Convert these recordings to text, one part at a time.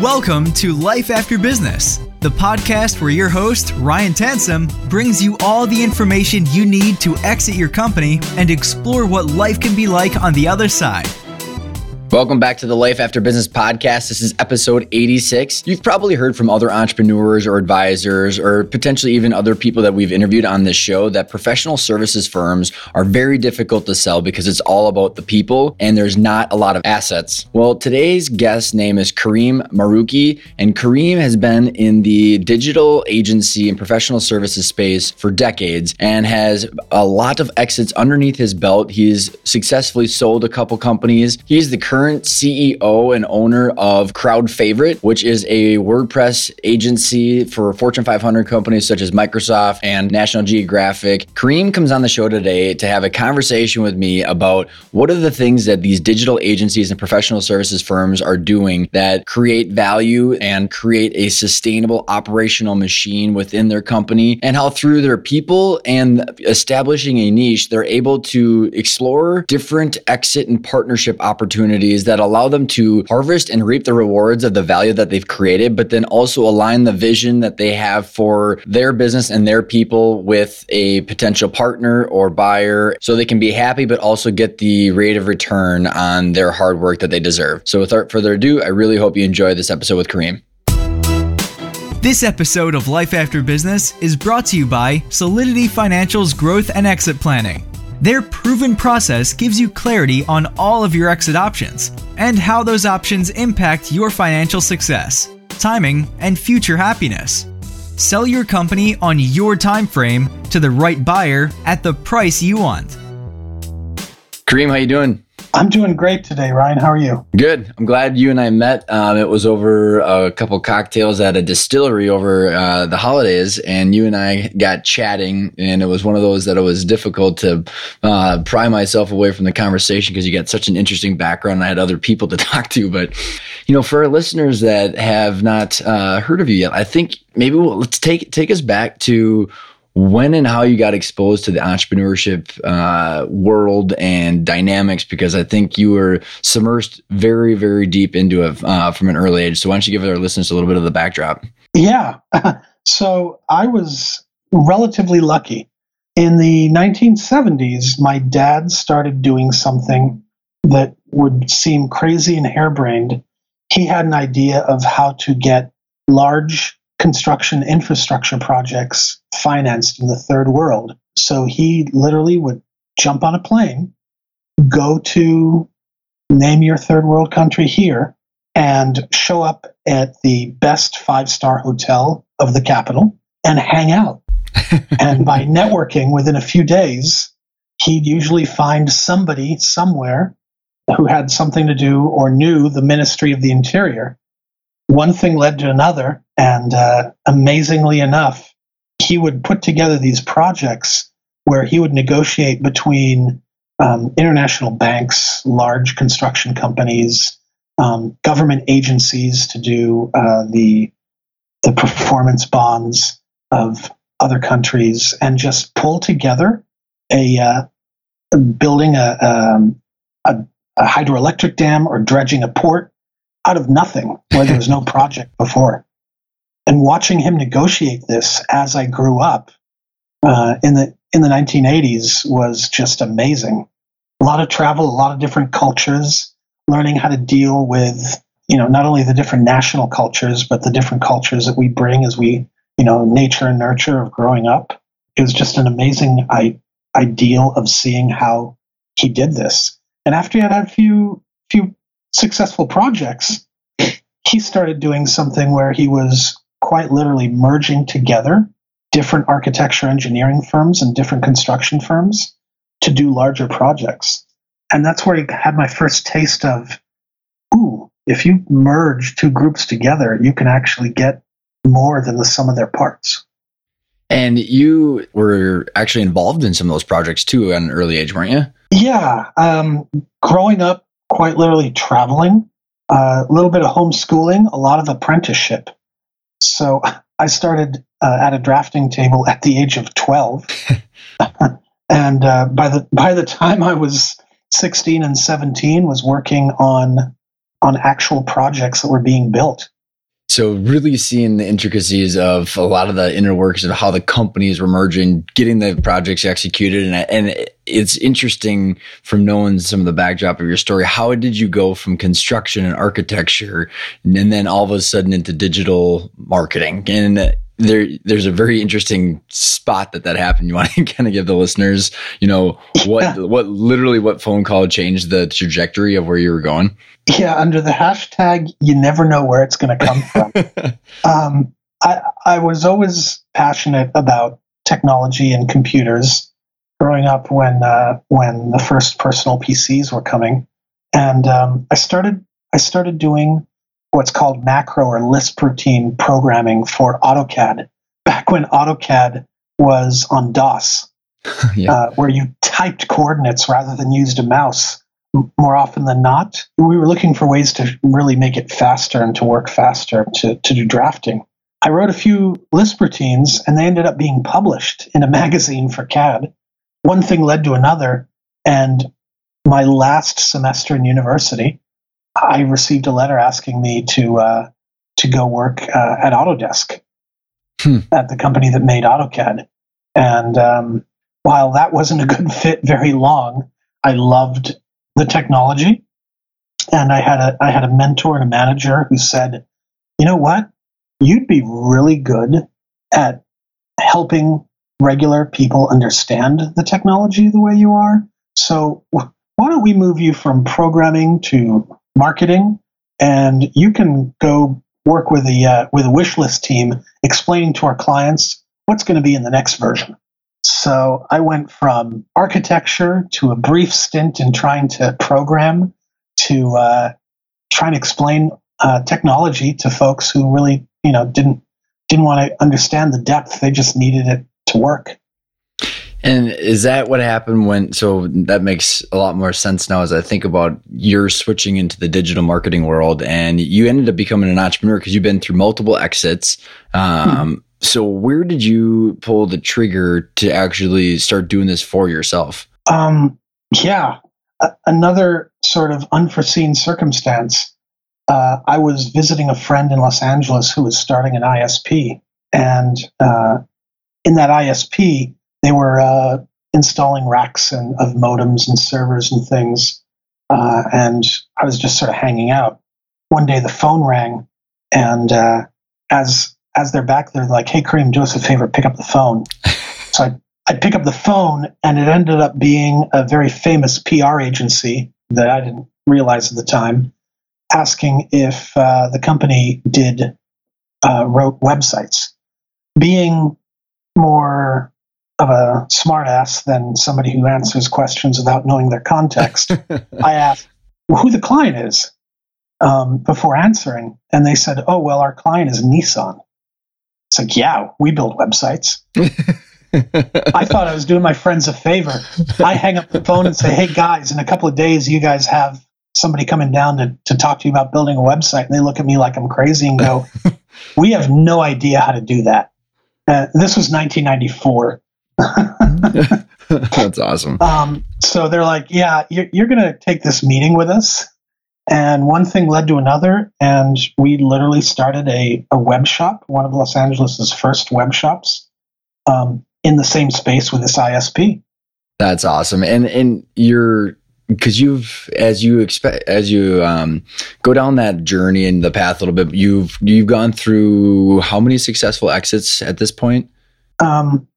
Welcome to Life After Business, the podcast where your host, Ryan Tansom, brings you all the information you need to exit your company and explore what life can be like on the other side. Welcome back to the Life After Business podcast. This is episode 86. You've probably heard from other entrepreneurs or advisors, or potentially even other people that we've interviewed on this show, that professional services firms are very difficult to sell because it's all about the people and there's not a lot of assets. Well, today's guest name is Karim Marucchi, and Karim has been in the digital agency and professional services space for decades and has a lot of exits underneath his belt. He's successfully sold a couple companies. He's the current current CEO and owner of Crowd Favorite, which is a WordPress agency for Fortune 500 companies such as Microsoft and National Geographic. Karim comes on the show today to have a conversation with me about what are the things that these digital agencies and professional services firms are doing that create value and create a sustainable operational machine within their company, and how through their people and establishing a niche, they're able to explore different exit and partnership opportunities that allow them to harvest and reap the rewards of the value that they've created, but then also align the vision that they have for their business and their people with a potential partner or buyer so they can be happy, but also get the rate of return on their hard work that they deserve. So without further ado, I really hope you enjoy this episode with Karim. This episode of Life After Business is brought to you by Solidity Financial's Growth and Exit Planning. Their proven process gives you clarity on all of your exit options and how those options impact your financial success, timing, and future happiness. Sell your company on your time frame to the right buyer at the price you want. Karim, how you doing? I'm doing great today, Ryan. How are you? Good. I'm glad you and I met. Um, it was over a couple cocktails at a distillery over uh, the holidays, and you and I got chatting. And it was one of those that it was difficult to uh, pry myself away from the conversation because you got such an interesting background. And I had other people to talk to, but you know, for our listeners that have not uh, heard of you yet, I think maybe we'll, let's take take us back to when and how you got exposed to the entrepreneurship uh, world and dynamics because I think you were submersed very, very deep into it uh, from an early age. So, why don't you give our listeners a little bit of the backdrop? Yeah. so, I was relatively lucky. In the 1970s, my dad started doing something that would seem crazy and harebrained. He had an idea of how to get large construction infrastructure projects financed in the third world. So he literally would jump on a plane, go to name your third world country here, and show up at the best five star hotel of the capital and hang out. and by networking within a few days, he'd usually find somebody somewhere who had something to do or knew the Ministry of the Interior. One thing led to another, and uh, amazingly enough, he would put together these projects where he would negotiate between um, international banks, large construction companies, um, government agencies to do uh, the the performance bonds of other countries, and just pull together a uh, building a, um, a, a hydroelectric dam or dredging a port out of nothing where there was no project before and watching him negotiate this as I grew up uh, in the in the 1980s was just amazing. A lot of travel, a lot of different cultures, learning how to deal with you know not only the different national cultures but the different cultures that we bring as we you know nature and nurture of growing up. It was just an amazing I- ideal of seeing how he did this. And after he had a few few successful projects, he started doing something where he was quite literally merging together different architecture engineering firms and different construction firms to do larger projects. And that's where I had my first taste of, ooh, if you merge two groups together, you can actually get more than the sum of their parts. And you were actually involved in some of those projects too at an early age, weren't you? Yeah. Um, growing up, quite literally traveling, a uh, little bit of homeschooling, a lot of apprenticeship. So I started uh, at a drafting table at the age of 12. and uh, by the by the time I was 16 and 17 was working on on actual projects that were being built. So really seeing the intricacies of a lot of the inner works of how the companies were merging, getting the projects executed, and and it's interesting from knowing some of the backdrop of your story. How did you go from construction and architecture, and then all of a sudden into digital marketing? And there there's a very interesting spot that that happened. You want to kind of give the listeners, you know, what yeah. what literally what phone call changed the trajectory of where you were going? Yeah, under the hashtag, you never know where it's going to come from. um, I I was always passionate about technology and computers growing up when uh, when the first personal PCs were coming, and um, I started I started doing what's called macro or Lisp routine programming for AutoCAD. Back when AutoCAD was on DOS, yeah. uh, where you typed coordinates rather than used a mouse more often than not. We were looking for ways to really make it faster and to work faster to, to do drafting. I wrote a few Lisp routines and they ended up being published in a magazine for CAD. One thing led to another, and my last semester in university, I received a letter asking me to uh, to go work uh, at Autodesk hmm. at the company that made AutoCAD. And um, while that wasn't a good fit very long, I loved the technology, and I had a I had a mentor and a manager who said, "You know what? You'd be really good at helping regular people understand the technology the way you are. So." Why don't we move you from programming to marketing, and you can go work with a uh, with a wish list team explaining to our clients what's going to be in the next version. So I went from architecture to a brief stint in trying to program to uh, trying to explain uh, technology to folks who really you know didn't didn't want to understand the depth; they just needed it to work. And is that what happened when? So that makes a lot more sense now as I think about you're switching into the digital marketing world, and you ended up becoming an entrepreneur because you've been through multiple exits. Um, hmm. So where did you pull the trigger to actually start doing this for yourself? Um, yeah, a- another sort of unforeseen circumstance. Uh, I was visiting a friend in Los Angeles who was starting an ISP, and uh, in that ISP they were uh, installing racks and, of modems and servers and things. Uh, and I was just sort of hanging out. One day the phone rang, and uh, as as they're back they're like, "Hey, Karim, do us a favor, pick up the phone." so I I pick up the phone, and it ended up being a very famous PR agency that I didn't realize at the time, asking if uh, the company did uh, wrote websites. Being more of a smartass than somebody who answers questions without knowing their context. I asked who the client is um, before answering, and they said, "Oh, well, our client is Nissan." It's like, yeah, we build websites. I thought I was doing my friends a favor. I hang up the phone and say, "Hey guys, in a couple of days, you guys have somebody coming down to, to talk to you about building a website." And they look at me like I'm crazy and go, "We have no idea how to do that." Uh, this was 1994. That's awesome. Um, so they're like, yeah, you're, you're going to take this meeting with us. And one thing led to another. And we literally started a, a web shop, one of Los Angeles's first web shops, um, in the same space with this ISP. That's awesome. And, and you're, because you've as you expect as you um, go down that journey and the path a little bit you've you've gone through how many successful exits at this point um,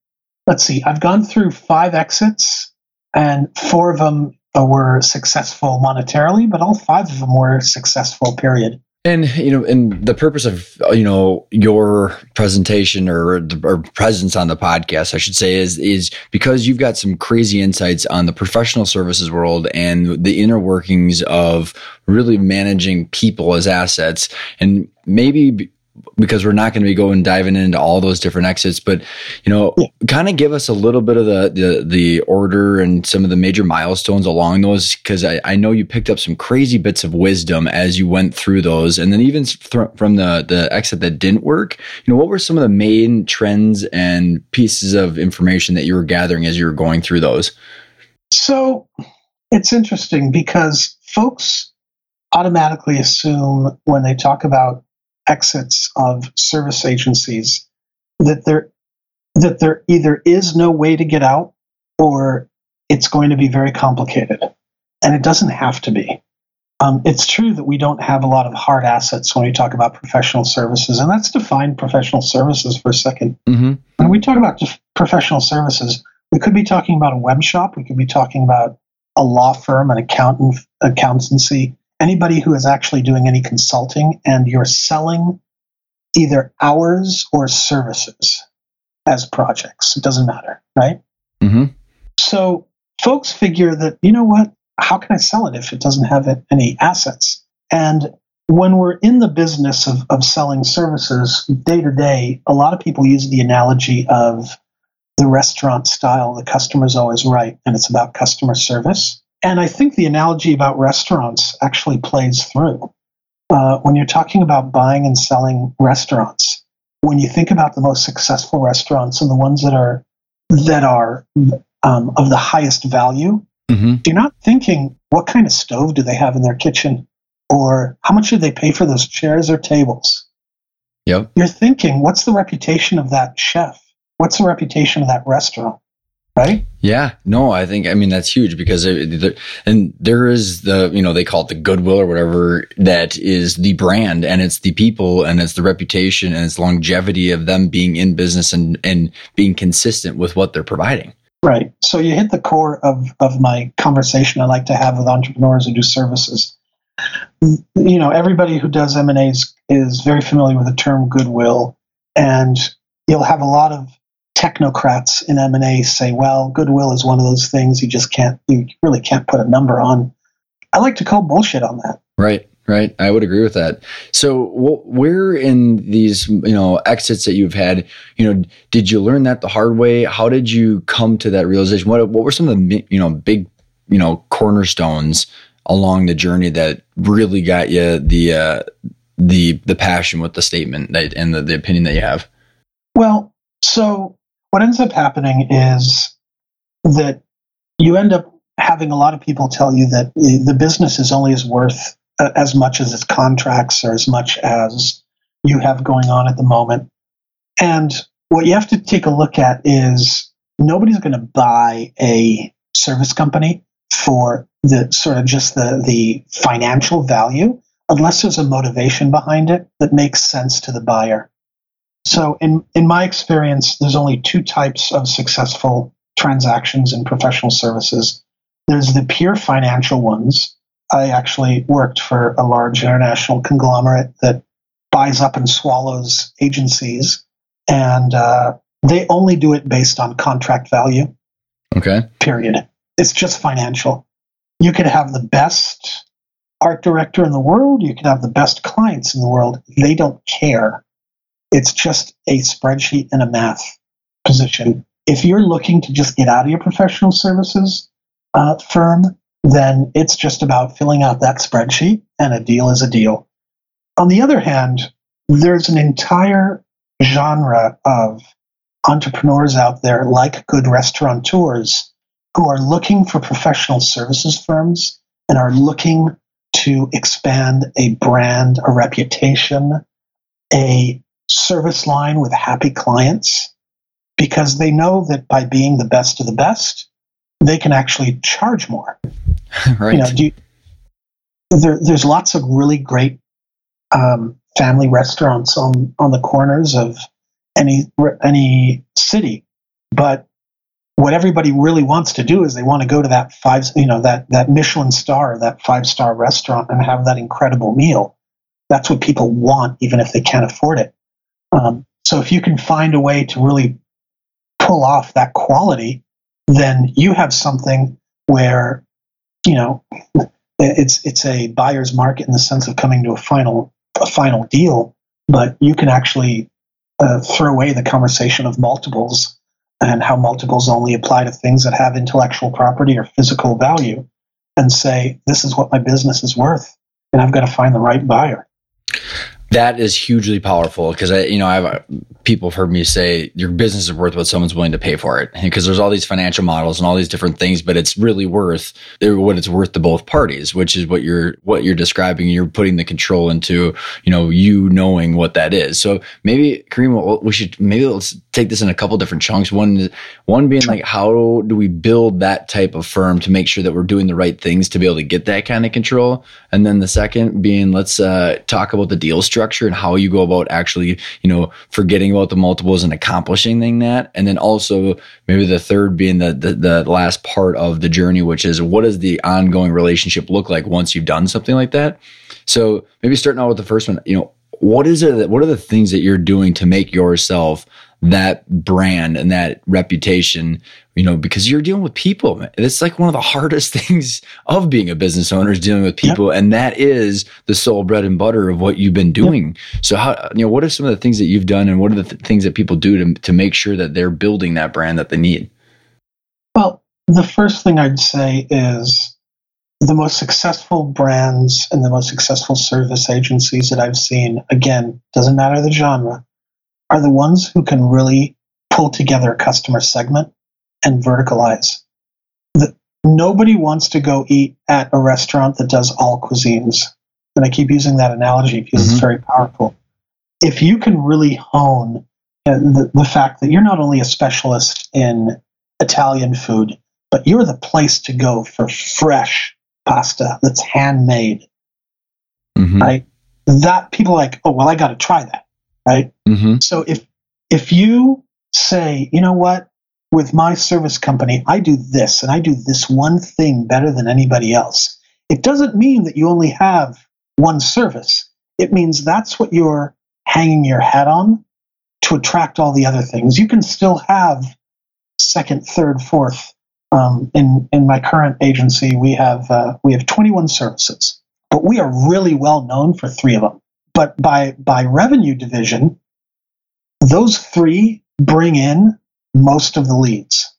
let's see, I've gone through five exits, and four of them uh, were successful monetarily, but all five of them were successful. Period. And you know, and the purpose of uh, you know your presentation or, or presence on the podcast, I should say, is is because you've got some crazy insights on the professional services world and the inner workings of really managing people as assets, and maybe because we're not going to be going diving into all those different exits, but you know, yeah. kind of give us a little bit of the, the, the order and some of the major milestones along those, because I, I know you picked up some crazy bits of wisdom as you went through those, and then even th- from the the exit that didn't work, you know, what were some of the main trends and pieces of information that you were gathering as you were going through those? So it's interesting because folks automatically assume when they talk about exits of service agencies that there that there either is no way to get out or it's going to be very complicated. And it doesn't have to be. Um, it's true that we don't have a lot of hard assets when we talk about professional services, and let's define professional services for a 2nd Mm-hmm. When we talk about professional services, we could be talking about a web shop, we could be talking about a law firm, an accountant, accountancy, anybody who is actually doing any consulting, and you're selling either hours or services as projects. It doesn't matter, right? Mm-hmm. So folks figure that, you know what? How can I sell it if it doesn't have any assets? And when we're in the business of, of selling services day to day, a lot of people use the analogy of the restaurant style. The customer's always right, and it's about customer service. And I think the analogy about restaurants actually plays through. Uh, when you're talking about buying and selling restaurants, when you think about the most successful restaurants and the ones that are that are um, of the highest value, Mm-hmm. you're not thinking what kind of stove do they have in their kitchen or how much do they pay for those chairs or tables. Yep. You're thinking, what's the reputation of that chef? What's the reputation of that restaurant? Right? Yeah, no, I think I mean that's huge because it, and there is the you know they call it the goodwill or whatever that is the brand and it's the people and it's the reputation and it's longevity of them being in business and and being consistent with what they're providing. Right. So you hit the core of, of my conversation I like to have with entrepreneurs who do services. You know, everybody who does M&As is very familiar with the term goodwill, and you'll have a lot of technocrats in M&A say, well, goodwill is one of those things you just can't, you really can't put a number on. I like to call bullshit on that. Right. Right. I would agree with that. So, wh- where in these, you know, exits that you've had, you know, did you learn that the hard way? How did you come to that realization? What What were some of the, you know, big, you know, cornerstones along the journey that really got you the uh, the the passion with the statement that, and the, the opinion that you have? Well, so what ends up happening is that you end up having a lot of people tell you that the business is only as worth uh, as much as its contracts or as much as you have going on at the moment. And what you have to take a look at is nobody's going to buy a service company for the sort of just the, the financial value unless there's a motivation behind it that makes sense to the buyer. So in, in my experience, there's only two types of successful transactions in professional services. There's the pure financial ones. I actually worked for a large international conglomerate that buys up and swallows agencies, and uh, they only do it based on contract value, Okay. period. It's just financial. You could have the best art director in the world, you could have the best clients in the world. They don't care. It's just a spreadsheet and a math position. If you're looking to just get out of your professional services uh, firm, then it's just about filling out that spreadsheet and a deal is a deal. On the other hand, there's an entire genre of entrepreneurs out there, like good restaurateurs, who are looking for professional services firms and are looking to expand a brand, a reputation, a service line with happy clients because they know that by being the best of the best, they can actually charge more. right. You know, do you, there, there's lots of really great um, family restaurants on on the corners of any any city, but what everybody really wants to do is they want to go to that five, you know, that that Michelin star, that five star restaurant, and have that incredible meal. That's what people want, even if they can't afford it. Um, so if you can find a way to really pull off that quality, then you have something where, you know, it's it's a buyer's market in the sense of coming to a final a final deal, but you can actually uh, throw away the conversation of multiples and how multiples only apply to things that have intellectual property or physical value, and say this is what my business is worth, and I've got to find the right buyer. That is hugely powerful because I, you know, I've people have heard me say your business is worth what someone's willing to pay for it because there's all these financial models and all these different things, but it's really worth what it's worth to both parties, which is what you're what you're describing. You're putting the control into, you know, you knowing what that is. So maybe Karim, we should maybe let's take this in a couple different chunks. One, one being like, how do we build that type of firm to make sure that we're doing the right things to be able to get that kind of control, and then the second being, let's uh, talk about the deal structure and how you go about actually, you know, forgetting about the multiples and accomplishing that. And then also maybe the third being the, the, the last part of the journey, which is what does the ongoing relationship look like once you've done something like that? So maybe starting out with the first one, you know, what is it that, what are the things that you're doing to make yourself that brand and that reputation, you know, because you're dealing with people. It's like one of the hardest things of being a business owner is dealing with people. Yep. And that is the sole bread and butter of what you've been doing. Yep. So how, you know, what are some of the things that you've done and what are the th- things that people do to, to make sure that they're building that brand that they need? Well, the first thing I'd say is the most successful brands and the most successful service agencies that I've seen, again, doesn't matter the genre, are the ones who can really pull together a customer segment and verticalize. The, nobody wants to go eat at a restaurant that does all cuisines. And I keep using that analogy because mm-hmm. it's very powerful. If you can really hone uh, the, the fact that you're not only a specialist in Italian food, but you're the place to go for fresh pasta that's handmade. Mm-hmm. Right? That people are like, oh well, I got to try that right? Mm-hmm. So if if you say, you know what, with my service company, I do this and I do this one thing better than anybody else. It doesn't mean that you only have one service. It means that's what you're hanging your hat on to attract all the other things. You can still have second, third, fourth. Um, in in my current agency, we have uh, we have 21 services, but we are really well known for three of them. But by by revenue division, those three bring in most of the leads.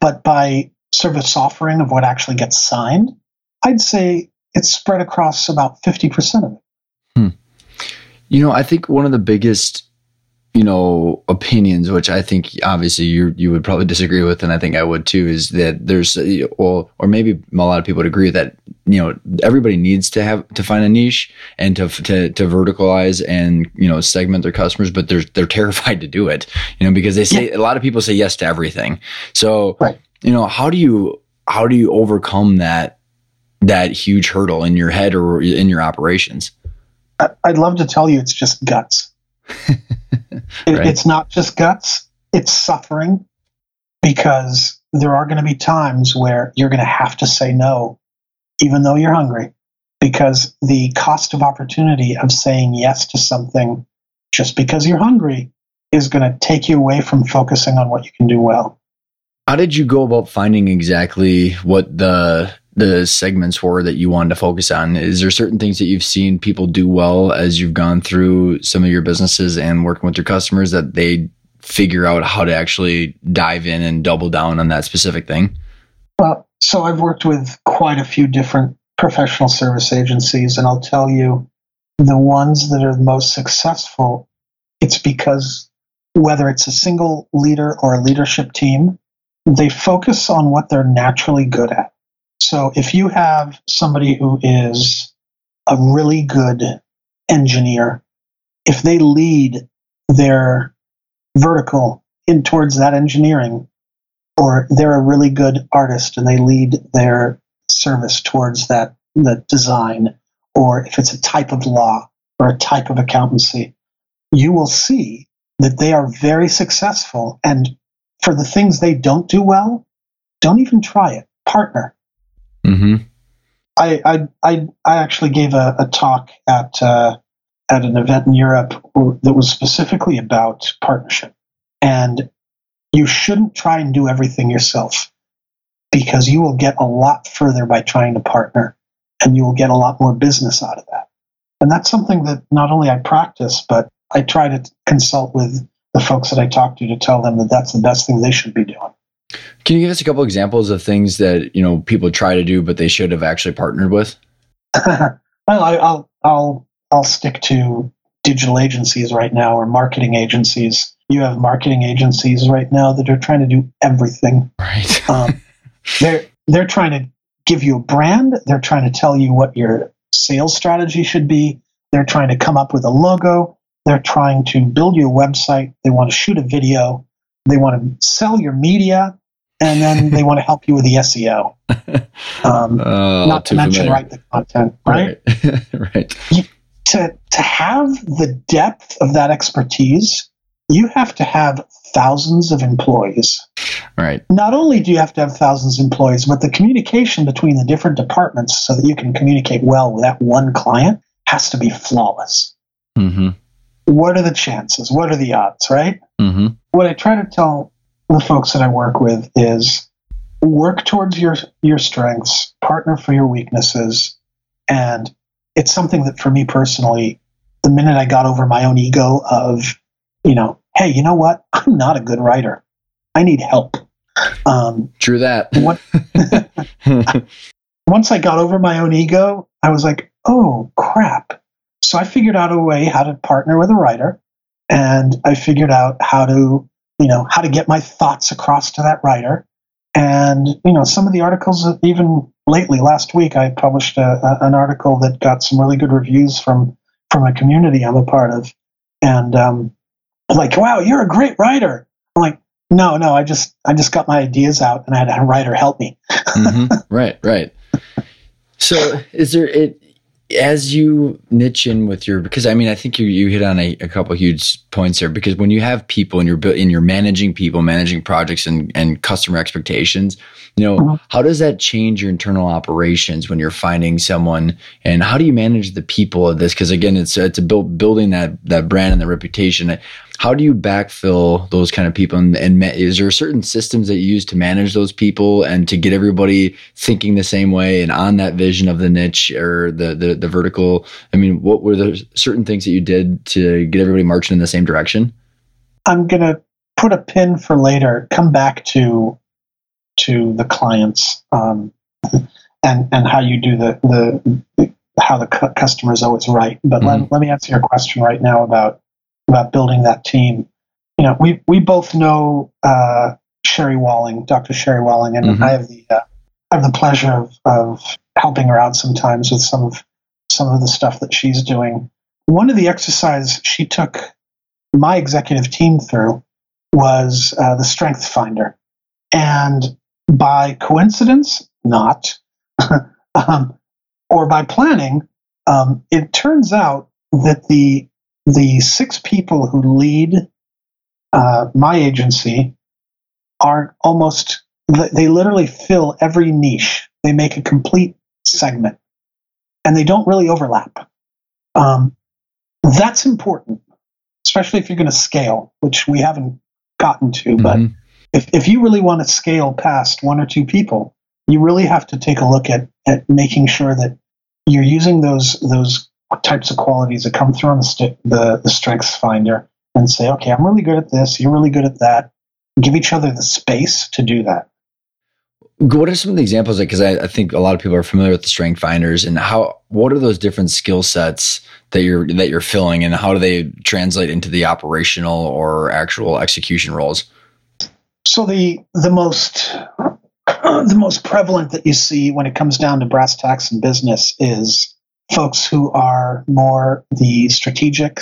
But by service offering of what actually gets signed, I'd say it's spread across about 50% of it. Hmm. You know, I think one of the biggest you know opinions which i think obviously you you would probably disagree with and i think i would too is that there's uh, well or maybe a lot of people would agree that you know everybody needs to have to find a niche and to to, to verticalize and you know segment their customers but they're they're terrified to do it you know because they say yeah. a lot of people say yes to everything so right. you know how do you how do you overcome that that huge hurdle in your head or in your operations i'd love to tell you it's just guts right. It's not just guts, it's suffering because there are going to be times where you're going to have to say no, even though you're hungry, because the cost of opportunity of saying yes to something just because you're hungry is going to take you away from focusing on what you can do well. How did you go about finding exactly what the the segments were that you wanted to focus on. Is there certain things that you've seen people do well as you've gone through some of your businesses and working with your customers that they figure out how to actually dive in and double down on that specific thing? Well, so I've worked with quite a few different professional service agencies, and I'll tell you the ones that are the most successful, it's because whether it's a single leader or a leadership team, they focus on what they're naturally good at. So if you have somebody who is a really good engineer, if they lead their vertical in towards that engineering, or they're a really good artist and they lead their service towards that the design, or if it's a type of law or a type of accountancy, you will see that they are very successful. And for the things they don't do well, don't even try it. Partner. Mm-hmm. I, I, I I actually gave a, a talk at uh, at an event in Europe that was specifically about partnership, and you shouldn't try and do everything yourself because you will get a lot further by trying to partner, and you will get a lot more business out of that. And that's something that not only I practice, but I try to consult with the folks that I talk to to tell them that that's the best thing they should be doing. Can you give us a couple examples of things that you know people try to do but they should have actually partnered with? well, I, will I'll I'll stick to digital agencies right now or marketing agencies. You have marketing agencies right now that are trying to do everything. Right. Um, they're they're trying to give you a brand. They're trying to tell you what your sales strategy should be. They're trying to come up with a logo. They're trying to build your website. They want to shoot a video. They want to sell your media, and then they want to help you with the SEO. Um, Oh, not to mention familiar. write the content, right? Right. right. to to have the depth of that expertise, you have to have thousands of employees. Right. Not only do you have to have thousands of employees, but the communication between the different departments so that you can communicate well with that one client has to be flawless. Mm-hmm. What are the chances? What are the odds, right? Mm-hmm. What I try to tell the folks that I work with is work towards your your strengths, partner for your weaknesses, and it's something that for me personally, the minute I got over my own ego of, you know, hey, you know what? I'm not a good writer. I need help. Um, True that. what once I got over my own ego, I was like, oh crap. So I figured out a way how to partner with a writer and I figured out how to, you know, how to get my thoughts across to that writer. And, you know, some of the articles that even lately, last week, I published a, a, an article that got some really good reviews from, from a community I'm a part of. And, um, like, wow, you're a great writer. I'm like, no, no, I just, I just got my ideas out and I had a writer help me. hmm Right, right. So, is there it as you niche in with your because I mean I think you you hit on a, a couple huge points there because when you have people and you're built and you're managing people, managing projects and and customer expectations, you know Mhm. how does that change your internal operations when you're finding someone and how do you manage the people of this? Because again, it's it's a build, building that that brand and the reputation. How do you backfill those kind of people? And, and is there certain systems that you use to manage those people and to get everybody thinking the same way and on that vision of the niche or the the, the vertical? I mean, what were the certain things that you did to get everybody marching in the same direction? I'm gonna put a pin for later. Come back to to the clients um, and and how you do the the how the cu- customer is always right. But let, let me answer your question right now about about building that team. You know, we we both know uh, Sherry Walling, Dr. Sherry Walling, and Mhm. I have the uh, I have the pleasure of of helping her out sometimes with some of some of the stuff that she's doing. One of the exercises she took my executive team through was uh, the Strength Finder, and by coincidence, not, um, or by planning, um, it turns out that the the six people who lead uh, my agency are almost they literally fill every niche. They make a complete segment, and they don't really overlap. Um, that's important, especially if you're going to scale, which we haven't gotten to. But Mhm. if, if you really want to scale past one or two people, you really have to take a look at, at making sure that you're using those those types of qualities that come through on the, st- the the strengths finder and say, okay, I'm really good at this, you're really good at that. Give each other the space to do that. What are some of the examples? Because I, I think a lot of people are familiar with the strength finders, and how what are those different skill sets that you're that you're filling, and how do they translate into the operational or actual execution roles? So the the most the most prevalent that you see when it comes down to brass tacks in business is folks who are more the strategic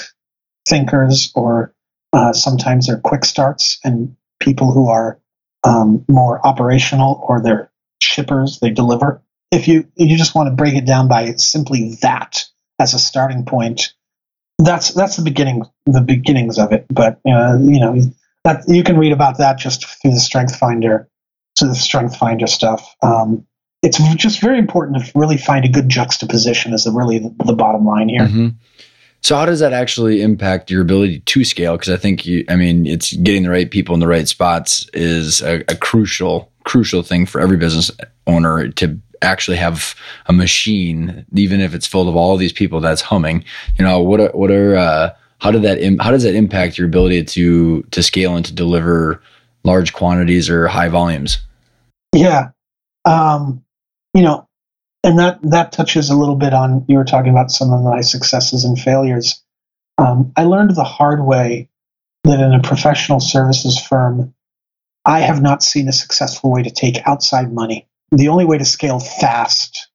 thinkers, or uh, sometimes they're quick starts, and people who are um, more operational or they're shippers, they deliver. If you you just want to break it down by simply that as a starting point, that's that's the beginning the beginnings of it. But uh, you know that you can read about that just through the Strength Finder, to the Strength Finder stuff. Um, it's just very important to really find a good juxtaposition. Is the really the, the bottom line here. Mhm. So how does that actually impact your ability to scale? Because I think you, I mean, it's getting the right people in the right spots is a, a crucial, crucial thing for every business owner to actually have a machine, even if it's full of all these people that's humming. You know, what are, what are, uh, how did that, Im- how does that impact your ability to to scale and to deliver large quantities or high volumes? Yeah, um, you know, and that that touches a little bit on you were talking about some of my successes and failures. Um, I learned the hard way that in a professional services firm, I have not seen a successful way to take outside money. The only way to scale fast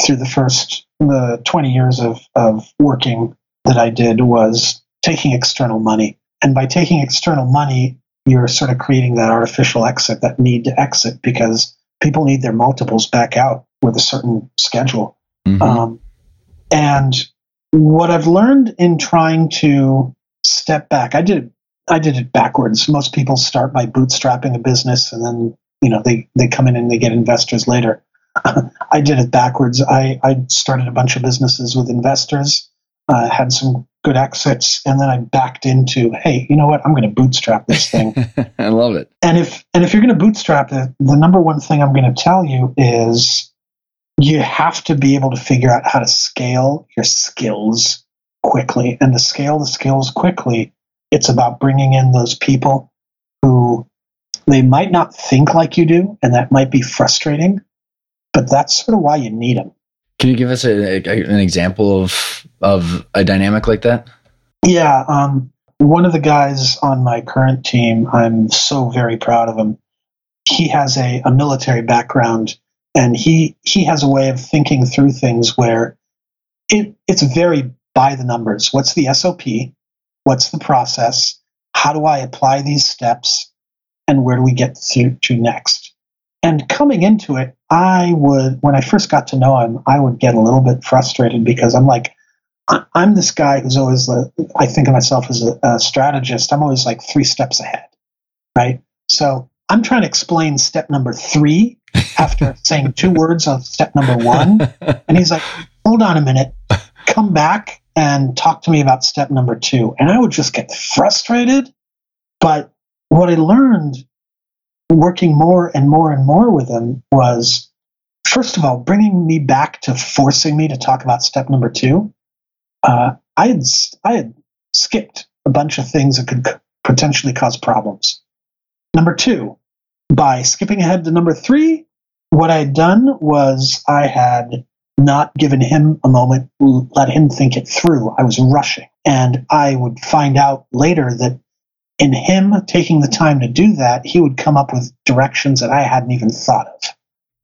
through the first the 20 years of, of working that I did was taking external money. And by taking external money, you're sort of creating that artificial exit, that need to exit, because people need their multiples back out with a certain schedule. Mm-hmm. Um, and what I've learned in trying to step back, I did I did it backwards. Most people start by bootstrapping a business and then you know they they come in and they get investors later. I did it backwards. I, I started a bunch of businesses with investors, uh, had some good exits, and then I backed into, hey, you know what? I'm going to bootstrap this thing. I love it. And if and if you're going to bootstrap it, the number one thing I'm going to tell you is you have to be able to figure out how to scale your skills quickly. And to scale the skills quickly, it's about bringing in those people who they might not think like you do, and that might be frustrating, but that's sort of why you need them. Can you give us a, a, an example of of a dynamic like that? Yeah, um, one of the guys on my current team, I'm so very proud of him. He has a, a military background and he he has a way of thinking through things where it, it's very by the numbers. What's the SOP? What's the process? How do I apply these steps? And where do we get to, to next? And coming into it, I would, when I first got to know him, I would get a little bit frustrated because I'm like, I'm this guy who's always, I think of myself as a, a strategist. I'm always like three steps ahead, right? So I'm trying to explain step number three after saying two words of step number one. And he's like, hold on a minute, come back and talk to me about step number two. And I would just get frustrated. But what I learned working more and more and more with him was, first of all, bringing me back to forcing me to talk about step number two. Uh, I had I had skipped a bunch of things that could potentially cause problems. Number two, by skipping ahead to number three, what I had done was I had not given him a moment, let him think it through. I was rushing. And I would find out later that in him taking the time to do that, he would come up with directions that I hadn't even thought of.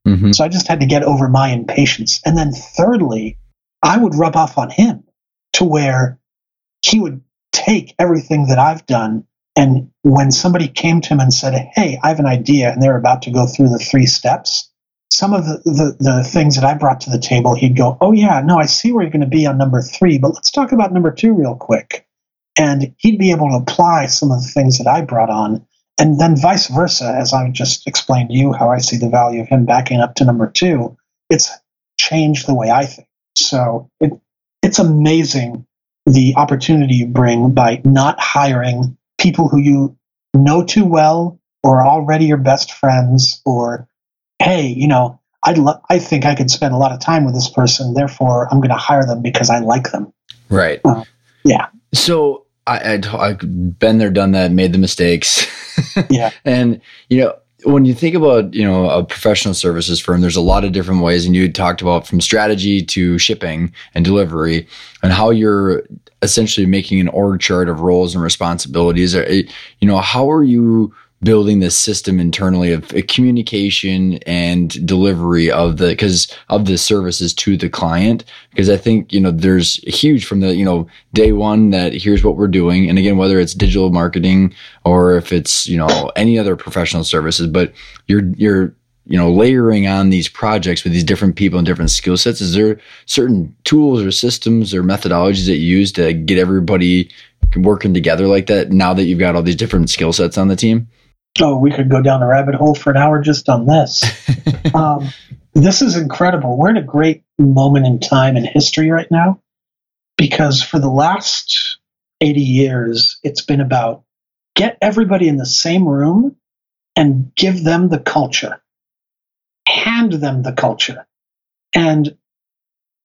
Mm-hmm. So I just had to get over my impatience. And then, thirdly, I would rub off on him to where he would take everything that I've done. And when somebody came to him and said, Hey, I have an idea, and they're about to go through the three steps, some of the, the, the, things that I brought to the table, he'd go, Oh, yeah, no, I see where you're going to be on number three, but let's talk about number two real quick. And he'd be able to apply some of the things that I brought on. And then vice versa, as I just explained to you how I see the value of him backing up to number two, it's changed the way I think. So it, it's amazing the opportunity you bring by not hiring people who you know too well or are already your best friends or hey, you know, I'd lo- I think I could spend a lot of time with this person. Therefore, I'm going to hire them because I like them. Right. Uh, yeah. So I, I, have been there, done that, made the mistakes. yeah. And, you know, when you think about, you know, a professional services firm, there's a lot of different ways. And you talked about from strategy to shipping and delivery and how you're essentially making an org chart of roles and responsibilities. You know, how are you building this system internally of uh, communication and delivery of the because of the services to the client. Because i think you know there's huge from the you know day one that here's what we're doing. And again whether it's digital marketing or if it's you know any other professional services but you're you're you know layering on these projects with these different people and different skill sets. Is there certain tools or systems or methodologies that you use to get everybody working together like that now that you've got all these different skill sets on the team Oh, we could go down a rabbit hole for an hour just on this. um, this is incredible. We're in a great moment in time in history right now because for the last 80 years, it's been about get everybody in the same room and give them the culture, hand them the culture. And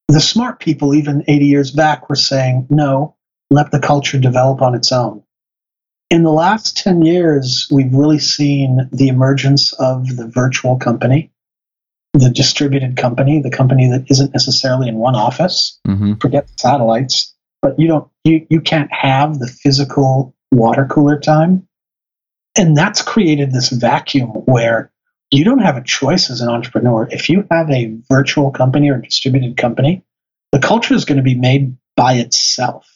the smart people, even 80 years back, were saying, no, let the culture develop on its own. In the last 10 years, we've really seen the emergence of the virtual company, the distributed company, the company that isn't necessarily in one office. Mm-hmm. Forget satellites. but you don't you you can't have the physical water cooler time. And that's created this vacuum where you don't have a choice as an entrepreneur. If you have a virtual company or distributed company, the culture is going to be made by itself.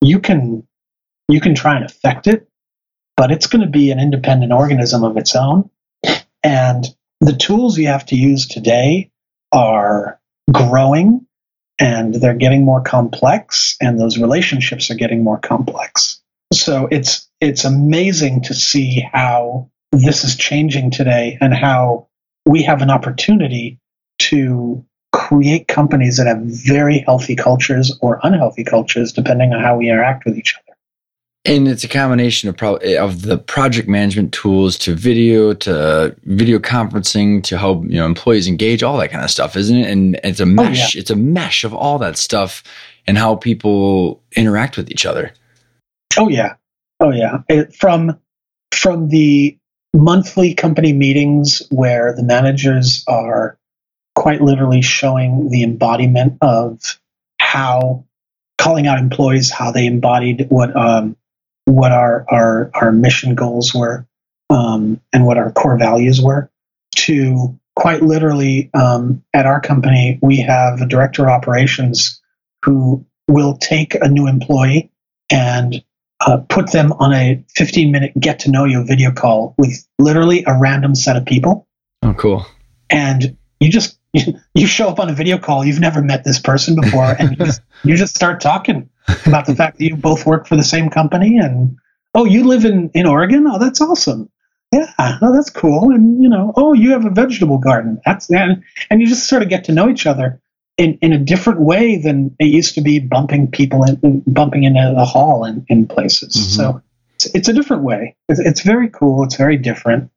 You can you can try and affect it, but it's going to be an independent organism of its own. And the tools you have to use today are growing and they're getting more complex and those relationships are getting more complex. So it's it's amazing to see how this is changing today and how we have an opportunity to create companies that have very healthy cultures or unhealthy cultures depending on how we interact with each other. And it's a combination of pro- of the project management tools to video to video conferencing to help you know employees engage, all that kind of stuff, isn't it? And it's a mesh. Oh, yeah. It's a mesh of all that stuff and how people interact with each other. Oh yeah, oh yeah. It, from from the monthly company meetings where the managers are quite literally showing the embodiment of how calling out employees how they embodied what um, what our our our mission goals were um, and what our core values were to quite literally um, at our company we have a director of operations who will take a new employee and uh, put them on a 15 minute get to know you video call with literally a random set of people. Oh cool. And you just you show up on a video call you've never met this person before and you just, you just start talking about the fact that you both work for the same company and oh you live in in Oregon? Oh that's awesome. Yeah oh that's cool. And you know oh you have a vegetable garden. That's and and you just sort of get to know each other in, in a different way than it used to be bumping people in, bumping into the hall in, in places. Mm-hmm. so it's, it's, a different way. It's, it's, very cool. It's very different.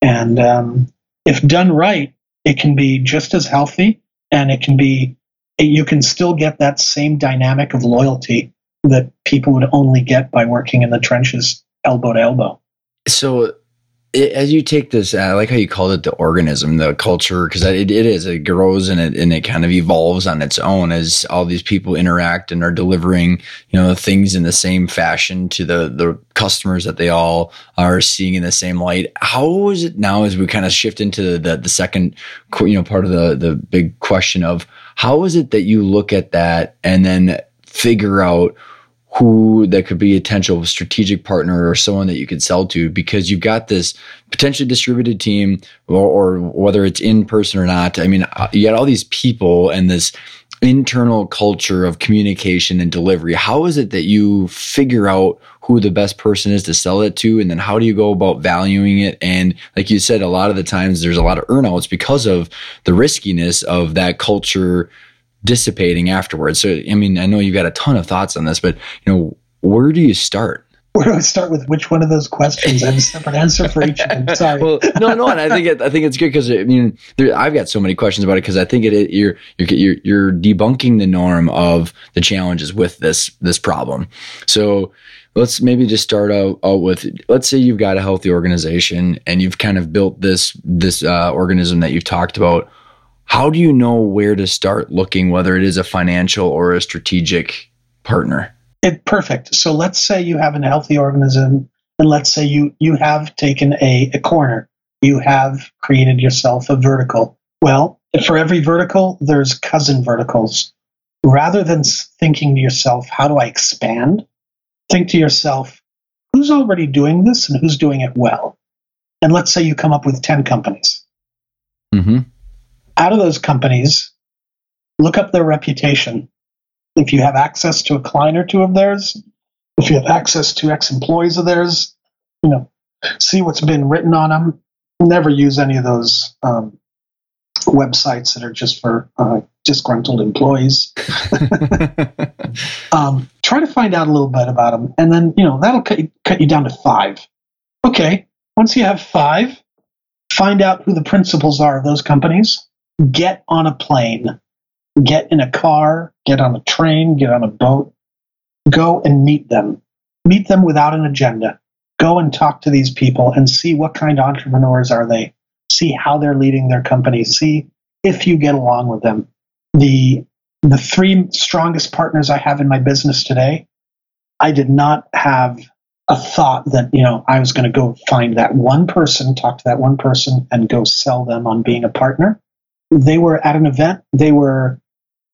And um, if done right it can be just as healthy and it can be you can still get that same dynamic of loyalty that people would only get by working in the trenches elbow to elbow. So, as you take this, I like how you called it the organism, the culture, because it, it is. It grows and it and it kind of evolves on its own as all these people interact and are delivering, you know, things in the same fashion to the the customers that they all are seeing in the same light. How is it now as we kind of shift into the the second, you know, part of the the big question of how is it that you look at that and then figure out who that could be a potential strategic partner or someone that you could sell to because you've got this potentially distributed team or, or whether it's in person or not. I mean, uh, you got all these people and this internal culture of communication and delivery. How is it that you figure out who the best person is to sell it to? And then how do you go about valuing it? And like you said, a lot of the times there's a lot of earnouts because of the riskiness of that culture dissipating afterwards. So, I mean, I know you've got a ton of thoughts on this, but you know, where do you start? Where do I start with which one of those questions? I have a separate answer for each of them. Sorry. well, no, no, and I think it, I think it's good because I mean, there, I've got so many questions about it because I think it, it you're, you're you're debunking the norm of the challenges with this this problem. So let's maybe just start out, out with let's say you've got a healthy organization and you've kind of built this this uh, organism that you've talked about how do you know where to start looking, whether it is a financial or a strategic partner? It, perfect. So let's say you have a healthy organism, and let's say you you have taken a, a corner, you have created yourself a vertical. Well, for every vertical, there's cousin verticals. Rather than thinking to yourself, how do I expand? Think to yourself, who's already doing this and who's doing it well? And let's say you come up with 10 companies. Mm-hmm out of those companies, look up their reputation. If you have access to a client or two of theirs, if you have access to ex employees of theirs, you know, see what's been written on them. Never use any of those um, websites that are just for uh, disgruntled employees. um, try to find out a little bit about them, and then you know that'll cut you, cut you down to five. Okay, once you have five, find out who the principals are of those companies get on a plane, get in a car, get on a train, get on a boat, go and meet them. Meet them without an agenda. Go and talk to these people and see what kind of entrepreneurs are they. See how they're leading their company. See if you get along with them. The the three strongest partners I have in my business today, I did not have a thought that, you know, I was going to go find that one person, talk to that one person, and go sell them on being a partner. They were at an event. They were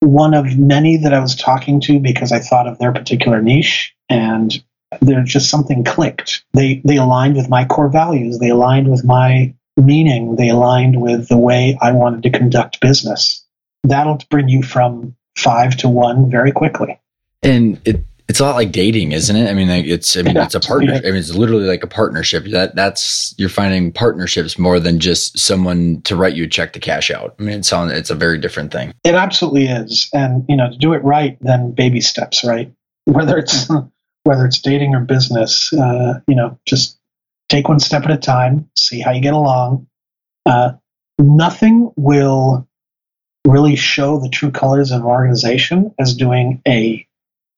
one of many that I was talking to because I thought of their particular niche and there's just something clicked. They they aligned with my core values. They aligned with my meaning. They aligned with the way I wanted to conduct business. That'll bring you from five to one very quickly. And it it's a lot like dating, isn't it? I mean, like it's I mean yeah, it's a partnership. I mean, it's literally like a partnership. That that's you're finding partnerships more than just someone to write you a check to cash out. I mean, it sounds it's a very different thing. It absolutely is, and you know, to do it right, then baby steps, right? Whether it's whether it's dating or business, uh, you know, just take one step at a time, see how you get along. Uh, nothing will really show the true colors of an organization as doing a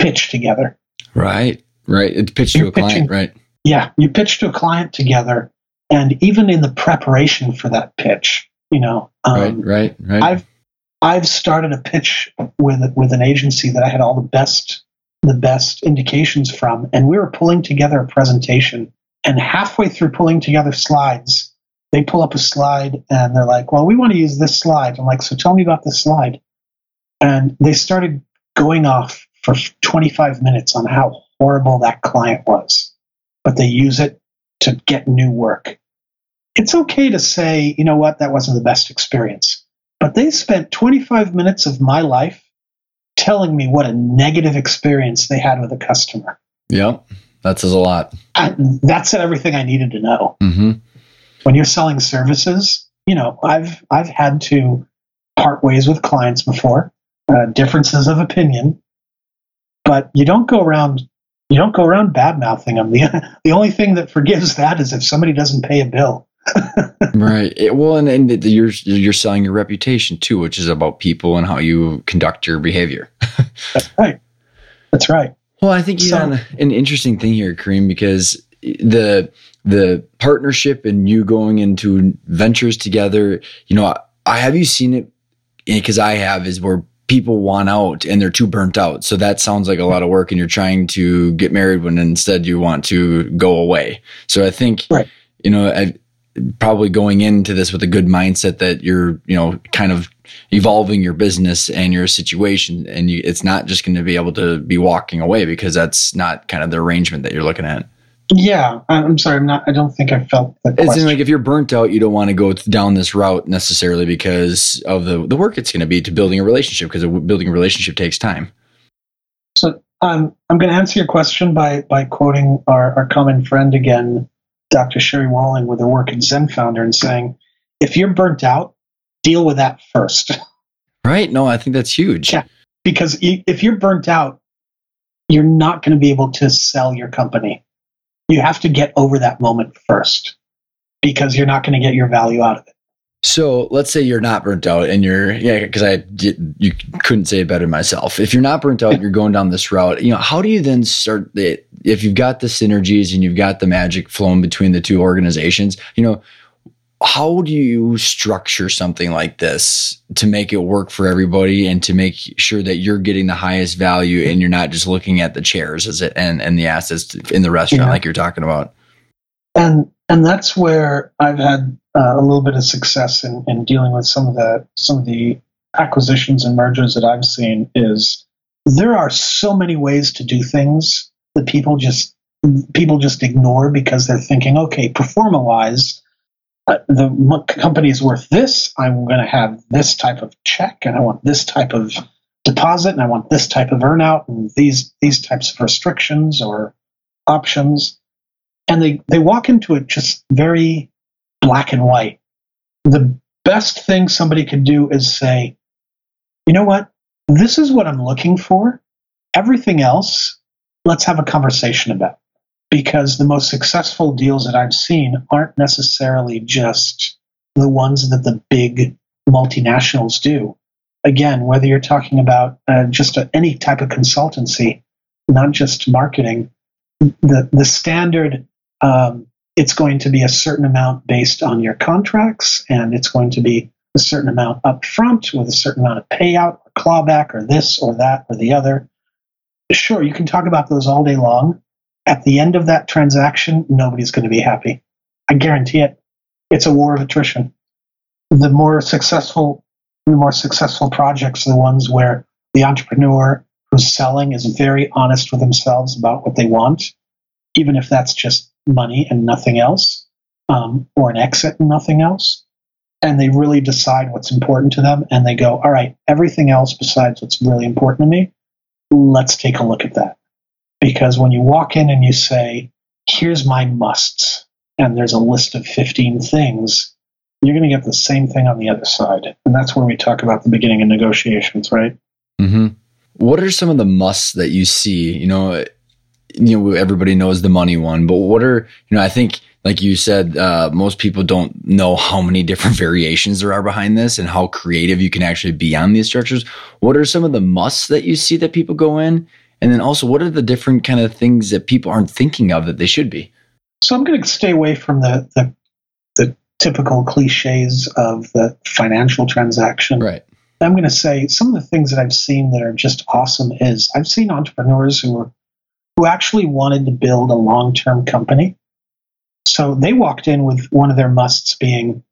pitch together. Right, right. It's pitched to a client, right? Yeah, you pitch to a client together, and even in the preparation for that pitch, you know, um, right, right, right. I've I've started a pitch with with an agency that I had all the best the best indications from, and we were pulling together a presentation. And halfway through pulling together slides, they pull up a slide and they're like, "Well, we want to use this slide." I'm like, "So tell me about this slide." And they started going off for 25 minutes on how horrible that client was, but they use it to get new work. It's okay to say, you know what, that wasn't the best experience. But they spent 25 minutes of my life telling me what a negative experience they had with a customer. Yep, that says a lot. I, that said everything I needed to know. Mm-hmm. When you're selling services, you know, I've I've had to part ways with clients before, uh, differences of opinion, but you don't go around you don't go around bad mouthing them. The, the only thing that forgives that is if somebody doesn't pay a bill. right. It, well, and, and you're you're selling your reputation too, which is about people and how you conduct your behavior. That's right. That's right. Well, I think you so, an, an interesting thing here, Karim, because the the partnership and you going into ventures together. You know, I, I have you seen it because I have is where people want out and they're too burnt out. So that sounds like a lot of work and you're trying to get married when instead you want to go away. So I think, right. you know, I, probably going into this with a good mindset that you're, you know, kind of evolving your business and your situation. And you, it's not just going to be able to be walking away because that's not kind of the arrangement that you're looking at. Yeah, I'm sorry. I'm not. I don't think I felt that. It's in like if you're burnt out, you don't want to go down this route necessarily because of the the work it's going to be to building a relationship because building a relationship takes time. So um, I'm going to answer your question by by quoting our, our common friend again, Dr. Sherry Walling, with her work at Zen Founder, and saying, if you're burnt out, deal with that first. Right. No, I think that's huge. Yeah, because if you're burnt out, you're not going to be able to sell your company you have to get over that moment first because you're not going to get your value out of it. So let's say you're not burnt out and you're yeah because I you couldn't say it better myself. If you're not burnt out, you're going down this route. You know how do you then start if you've got the synergies and you've got the magic flowing between the two organizations? You know how do you structure something like this to make it work for everybody and to make sure that you're getting the highest value and you're not just looking at the chairs as it and, and the assets in the restaurant yeah. like you're talking about and and that's where i've had uh, a little bit of success in, in dealing with some of the some of the acquisitions and mergers that i've seen is there are so many ways to do things that people just people just ignore because they're thinking okay pro forma wise uh, the company is worth this. I'm going to have this type of check, and I want this type of deposit, and I want this type of earnout, and these these types of restrictions or options. And they they walk into it just very black and white. The best thing somebody could do is say, you know what, this is what I'm looking for. Everything else, let's have a conversation about because the most successful deals that I've seen aren't necessarily just the ones that the big multinationals do. Again, whether you're talking about uh, just a, any type of consultancy, not just marketing, the the standard um, it's going to be a certain amount based on your contracts, and it's going to be a certain amount up front with a certain amount of payout or clawback or this or that or the other. Sure, you can talk about those all day long. At the end of that transaction, nobody's going to be happy. I guarantee it. It's a war of attrition. The more successful, the more successful projects are the ones where the entrepreneur who's selling is very honest with themselves about what they want, even if that's just money and nothing else, um, or an exit and nothing else and they really decide what's important to them and they go, all right, everything else besides what's really important to me, let's take a look at that. Because when you walk in and you say, here's my musts, and there's a list of 15 things, you're going to get the same thing on the other side. And that's where we talk about the beginning of negotiations, right? Mm-hmm. What are some of the musts that you see? You know, you know, everybody knows the money one, but what are, you know, I think like you said, uh, most people don't know how many different variations there are behind this and how creative you can actually be on these structures. What are some of the musts that you see that people go in? And then also, what are the different kind of things that people aren't thinking of that they should be? So I'm going to stay away from the, the, the typical cliches of the financial transaction. Right. I'm going to say some of the things that I've seen that are just awesome is I've seen entrepreneurs who were who actually wanted to build a long-term company so they walked in with one of their musts being,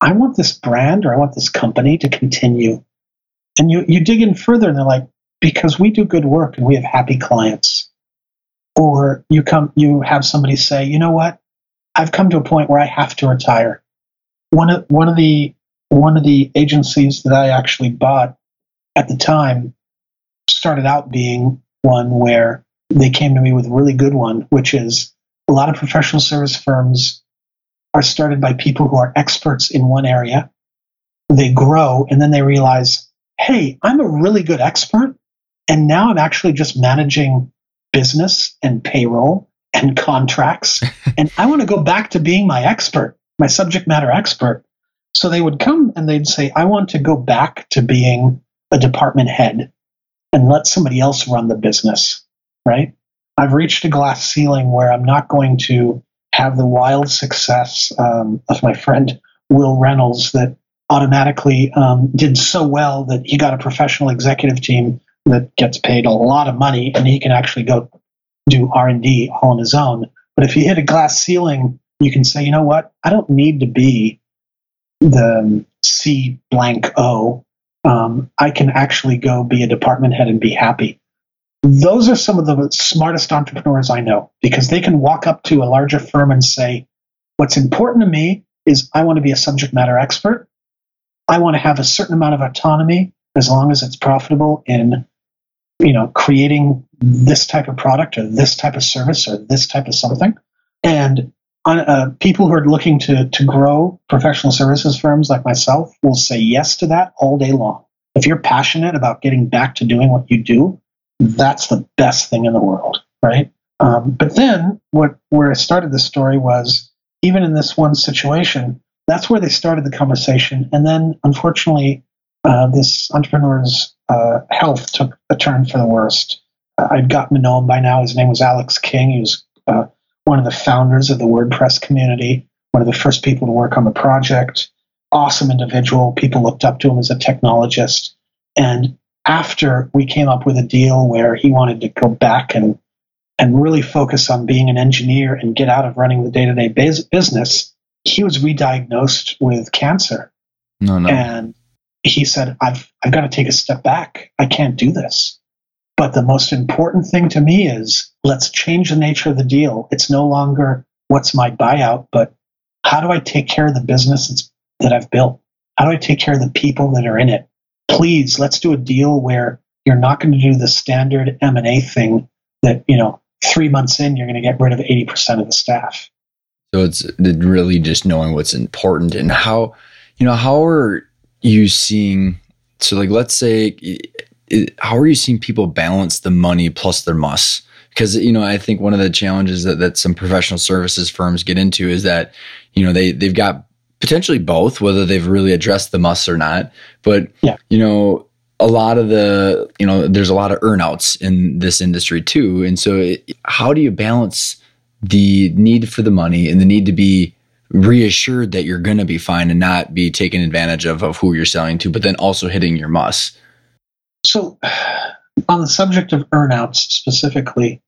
I want this brand or I want this company to continue. And you, you dig in further and they're like, because we do good work and we have happy clients. Or you come, you have somebody say, you know what? I've come to a point where I have to retire. One of, one of the, one of the agencies that I actually bought at the time started out being one where they came to me with a really good one, which is a lot of professional service firms are started by people who are experts in one area. They grow and then they realize, hey, I'm a really good expert. And now I'm actually just managing business and payroll and contracts. and I want to go back to being my expert, my subject matter expert. So they would come and they'd say, I want to go back to being a department head and let somebody else run the business, right? I've reached a glass ceiling where I'm not going to have the wild success um, of my friend Will Reynolds that automatically um, did so well that he got a professional executive team that gets paid a lot of money and he can actually go do R&D all on his own. But if you hit a glass ceiling, you can say, you know what? I don't need to be the C blank O. Um, I can actually go be a department head and be happy those are some of the smartest entrepreneurs I know because they can walk up to a larger firm and say, What's important to me is I want to be a subject matter expert. I want to have a certain amount of autonomy as long as it's profitable in you know creating this type of product or this type of service or this type of something and uh, people who are looking to to grow professional services firms like myself will say yes to that all day long if you're passionate about getting back to doing what you do that's the best thing in the world, right? Um, but then what where I started the story was even in this one situation, that's where they started the conversation. And then unfortunately, uh, this entrepreneur's uh, health took a turn for the worst. Uh, I'd gotten to know him by now. His name was Alex King. He was uh, one of the founders of the WordPress community, one of the first people to work on the project. Awesome individual. People looked up to him as a technologist. And after we came up with a deal where he wanted to go back and and really focus on being an engineer and get out of running the day-to-day business, he was re-diagnosed with cancer. No, no. And he said, I've I've got to take a step back. I can't do this. But the most important thing to me is let's change the nature of the deal. It's no longer what's my buyout, but how do I take care of the business that I've built? How do I take care of the people that are in it? please let's do a deal where you're not going to do the standard M&A thing that, you know, 3 months in you're going to get rid of 80% of the staff. So it's really just knowing what's important and how, you know, how are you seeing so like let's say how are you seeing people balance the money plus their musts? because you know i think one of the challenges that, that some professional services firms get into is that you know they they've got potentially both, whether they've really addressed the musts or not. But yeah. you know, a lot of the you know, there's a lot of earnouts in this industry too, and so it, how do you balance the need for the money and the need to be reassured that you're going to be fine and not be taken advantage of of who you're selling to, but then also hitting your musts? So, on the subject of earnouts specifically,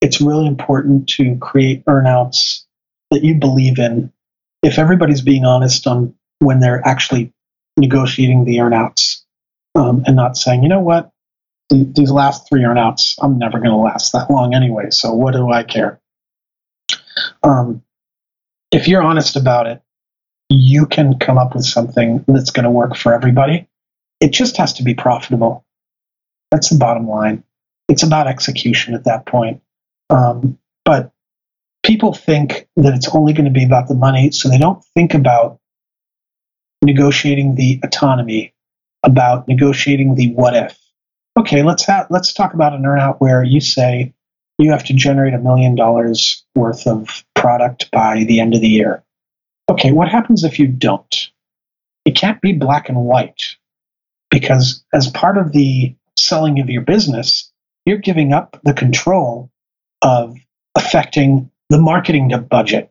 it's really important to create earnouts that you believe in. If everybody's being honest on when they're actually negotiating the earnouts um, and not saying, you know what, these last three earnouts, I'm never going to last that long anyway, so what do I care? Um, if you're honest about it, you can come up with something that's going to work for everybody. It just has to be profitable. That's the bottom line. It's about execution at that point. Um, but people think that it's only going to be about the money, so they don't think about negotiating the autonomy, about negotiating the what if. Okay, let's have let's talk about an earnout where you say you have to generate a million dollars worth of product by the end of the year. Okay, what happens if you don't? It can't be black and white because as part of the selling of your business, you're giving up the control of affecting the marketing budget,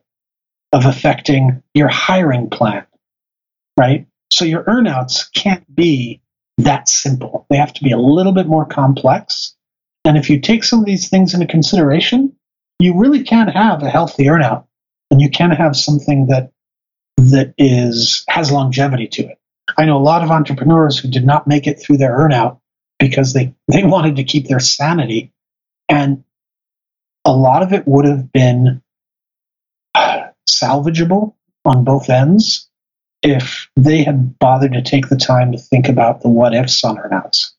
of affecting your hiring plan, right? So your earnouts can't be that simple. They have to be a little bit more complex. And if you take some of these things into consideration, you really can have a healthy earnout and you can have something that that is has longevity to it. I know a lot of entrepreneurs who did not make it through their earnout because they, they wanted to keep their sanity. And a lot of it would have been salvageable on both ends if they had bothered to take the time to think about the what ifs on earnouts.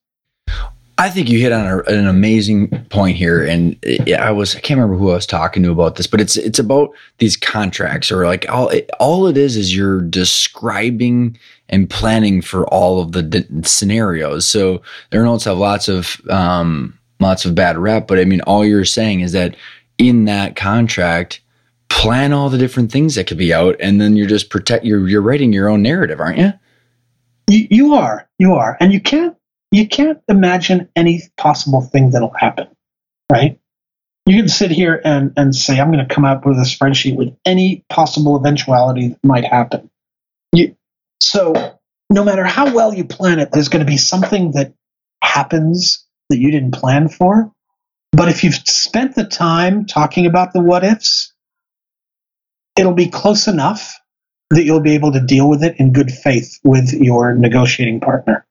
I think you hit on a, an amazing point here, and I was I can't remember who I was talking to about this, but it's it's about these contracts or like all it, all it is is you're describing and planning for all of the d- scenarios. So their notes have lots of um, lots of bad rep, but I mean all you're saying is that in that contract, plan all the different things that could be out, and then you're just protect you're you're writing your own narrative, aren't you? You, you are, you are, and you can't you can't imagine any possible thing that'll happen, right? You can sit here and, and say, I'm going to come up with a spreadsheet with any possible eventuality that might happen. You, so no matter how well you plan it, there's going to be something that happens that you didn't plan for. But if you've spent the time talking about the what ifs, it'll be close enough that you'll be able to deal with it in good faith with your negotiating partner.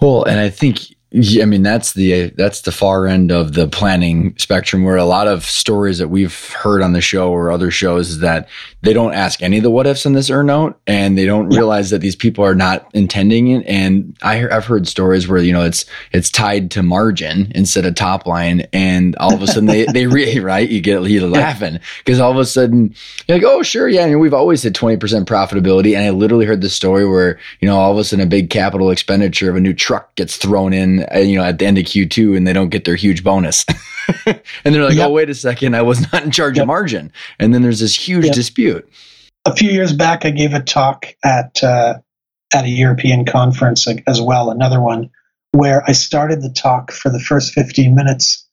Well, and I think I mean that's the that's the far end of the planning spectrum where a lot of stories that we've heard on the show or other shows is that they don't ask any of the what ifs in this earnout and they don't yeah. realize that these people are not intending it. And I have heard stories where you know it's it's tied to margin instead of top line and all of a sudden they they really right? You get you laughing because all of a sudden you're like oh sure yeah. I mean, we've always had 20% profitability and I literally heard the story where you know all of a sudden a big capital expenditure of a new truck gets thrown in you know, at the end of Q2 and they don't get their huge bonus. and they're like, yep. oh, wait a second, I was not in charge yep. of margin. And then there's this huge yep. dispute. A few years back, I gave a talk at, uh, at a European conference as well, another one, where I started the talk for the first 15 minutes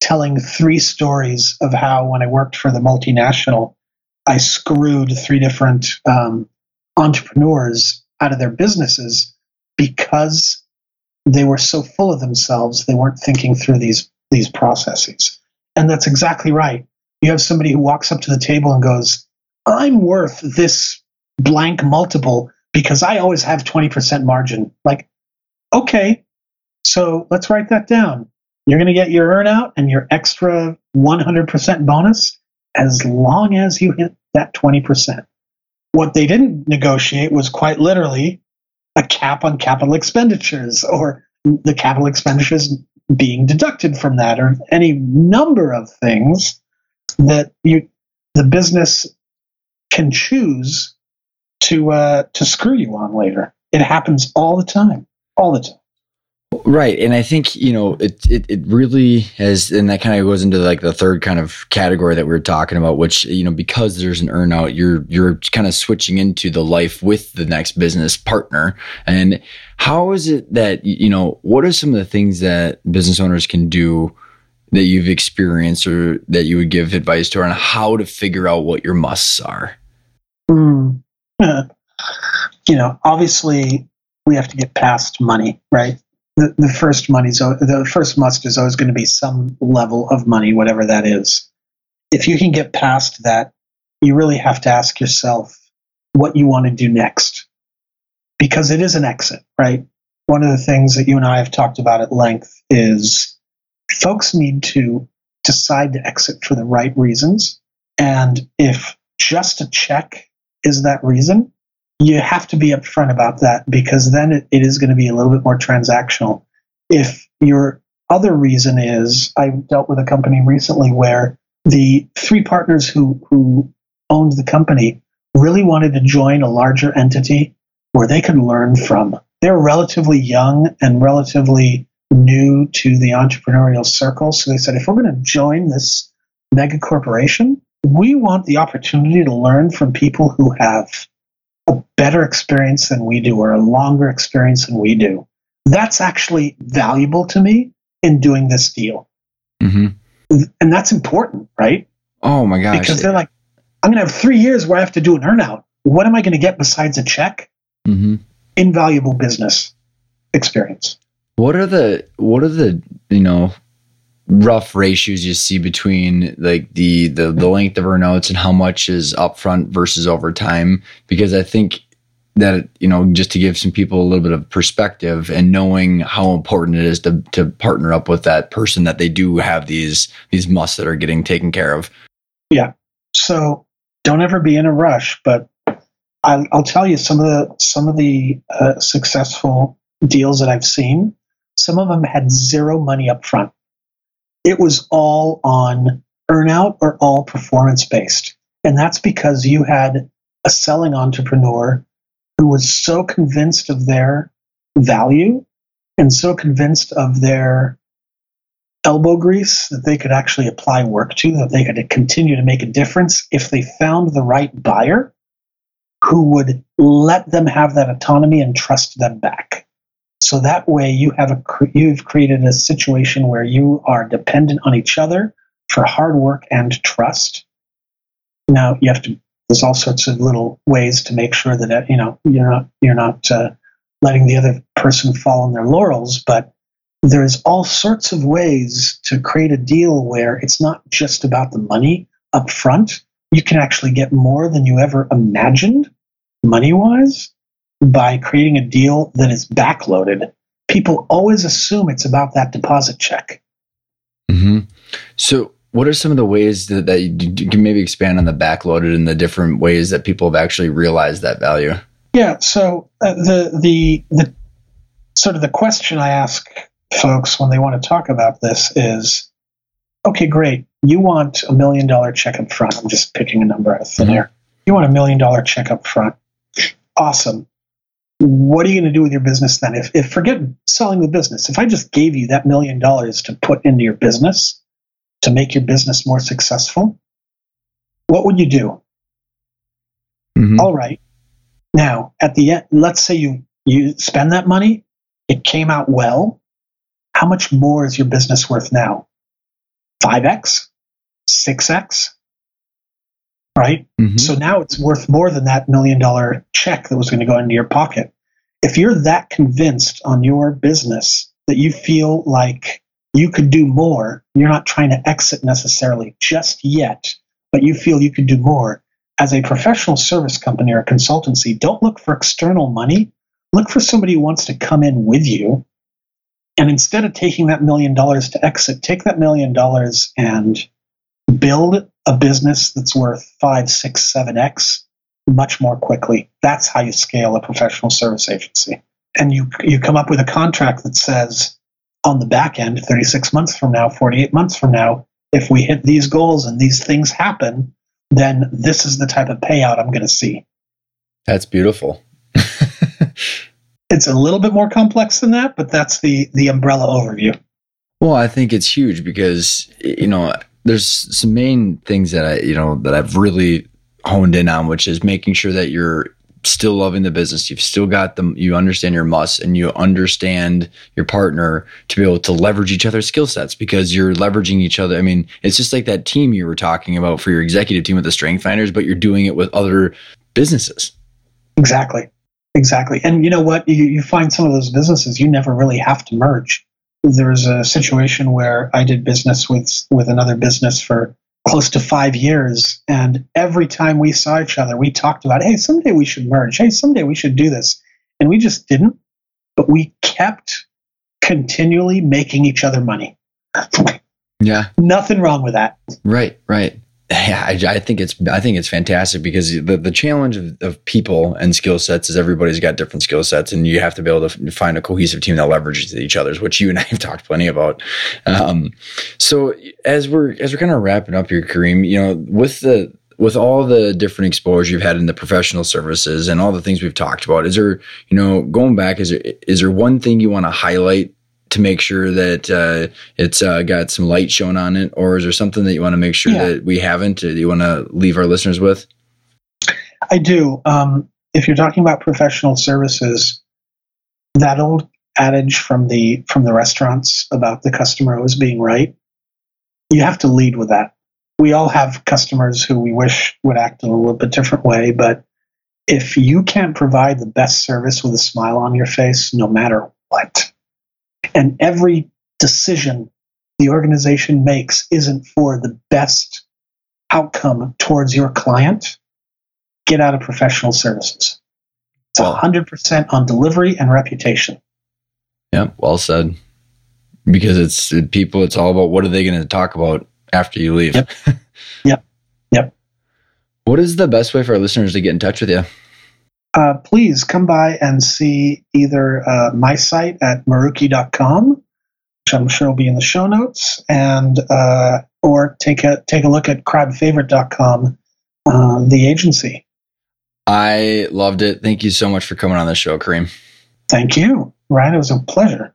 telling three stories of how when I worked for the multinational, I screwed three different um, entrepreneurs out of their businesses because they were so full of themselves they weren't thinking through these these processes. And that's exactly right. You have somebody who walks up to the table and goes i'm worth this blank multiple because i always have 20% margin. Like okay so let's write that down. You're going to get your earnout and your extra 100% bonus as long as you hit that 20% what they didn't negotiate was quite literally a cap on capital expenditures or the capital expenditures being deducted from that or any number of things that you the business can choose to uh, to screw you on later. It happens all the time, all the time. Right. And I think, you know, it, it, it really has, and that kind of goes into like the third kind of category that we are talking about, which, you know, because there's an earnout, you're, you're kind of switching into the life with the next business partner. And how is it that, you know, what are some of the things that business owners can do that you've experienced or that you would give advice to on how to figure out what your musts are? Mm. you know, obviously we have to get past money, right? The, the first money's the first must is always going to be some level of money, whatever that is. If you can get past that, you really have to ask yourself what you want to do next, because it is an exit, right? One of the things that you and I have talked about at length is folks need to decide to exit for the right reasons, and if just a check is that reason, you have to be upfront about that because then it, it is going to be a little bit more transactional. If your other reason is, I dealt with a company recently where the three partners who, who owned the company really wanted to join a larger entity where they could learn from. They're relatively young and relatively new to the entrepreneurial circle. So they said, if we're going to join this mega corporation, we want the opportunity to learn from people who have a better experience than we do or a longer experience than we do. That's actually valuable to me in doing this deal. Mm-hmm. And that's important, right? Oh my gosh. Because they're like, I'm going to have three years where I have to do an earnout. What am I going to get besides a check? Mm-hmm. Invaluable business experience. What are the, what are the, you know, rough ratios you see between like the the, the length of her notes and how much is upfront versus over time. Because i think that you know just to give some people a little bit of perspective and knowing how important it is to to partner up with that person that they do have these these musts that are getting taken care of. Yeah. So don't ever be in a rush but i'll, I'll tell you some of the some of the uh, successful deals that i've seen some of them had zero money up front it was all on earnout or all performance based. And that's because you had a selling entrepreneur who was so convinced of their value and so convinced of their elbow grease that they could actually apply work to, that they could continue to make a difference if they found the right buyer who would let them have that autonomy and trust them back. So that way you have a you've created a situation where you are dependent on each other for hard work and trust. Now you have to. There's all sorts of little ways to make sure that you know you're not you're not uh, letting the other person fall on their laurels, but there's all sorts of ways to create a deal where it's not just about the money up front. You can actually get more than you ever imagined money wise by creating a deal that is backloaded, people always assume it's about that deposit check. Mm-hmm. So, what are some of the ways that, that you can maybe expand on the backloaded and the different ways that people have actually realized that value? Yeah. So uh, the the the sort of the question I ask folks when they want to talk about this is, okay, great. You want a million dollar check up front. I'm just picking a number out of thin mm-hmm. air. You want a million dollar check up front. Awesome what are you going to do with your business then? If, if forget selling the business, if I just gave you that million dollars to put into your business to make your business more successful, what would you do? Mm-hmm. All right. Now, at the end, let's say you you spend that money, it came out well. How much more is your business worth now? 5x? 6x? right? Mm-hmm. So now it's worth more than that million dollar check that was going to go into your pocket. If you're that convinced on your business that you feel like you could do more, you're not trying to exit necessarily just yet, but you feel you could do more. As a professional service company or consultancy, don't look for external money. Look for somebody who wants to come in with you. And instead of taking that million dollars to exit, take that million dollars and build a business that's worth five, six, seven X much more quickly. That's how you scale a professional service agency. And you, you come up with a contract that says on the back end, 36 months from now, 48 months from now, if we hit these goals and these things happen, then this is the type of payout I'm going to see. That's beautiful. it's a little bit more complex than that, but that's the the umbrella overview. Well, I think it's huge because you know there's some main things that I, you know, that I've really honed in on, which is making sure that you're still loving the business. You've still got them. You understand your must, and you understand your partner to be able to leverage each other's skill sets because you're leveraging each other. I mean, it's just like that team you were talking about for your executive team with the strength finders, but you're doing it with other businesses. Exactly. Exactly. And you know what? You, you find some of those businesses, you never really have to merge. There was a situation where I did business with, with another business for close to five years. And every time we saw each other, we talked about, hey, someday we should merge. Hey, someday we should do this. And we just didn't. But we kept continually making each other money. yeah. Nothing wrong with that. Right, right yeah, I, I, think it's I think it's fantastic because the, the challenge of, of people and skill sets is everybody's got different skill sets, and you have to be able to find a cohesive team that leverages each other's, which you and I have talked plenty about. Um, so as we're as we're kind of wrapping up here, Karim, you know, with the with all the different exposure you've had in the professional services and all the things we've talked about, is there you know going back is there is there one thing you want to highlight to make sure that uh, it's uh, got some light shown on it, or is there something that you want to make sure yeah. that we haven't? That you want to leave our listeners with? I do. Um, if you're talking about professional services, that old adage from the from the restaurants about the customer always being right, you have to lead with that. We all have customers who we wish would act in a little bit different way, but if you can't provide the best service with a smile on your face, no matter what, and every decision the organization makes isn't for the best outcome towards your client, get out of professional services. It's well, 100% on delivery and reputation. Yeah, well said. Because it's people, it's all about what are they going to talk about after you leave. Yep. yep. Yep. What is the best way for our listeners to get in touch with you? Uh, please come by and see either uh, my site at marucchi.com, which I'm sure will be in the show notes, and uh, or take a take a look at crowdfavorite.com, uh, the agency. I loved it. Thank you so much for coming on the show, Karim. Thank you, Ryan. It was a pleasure.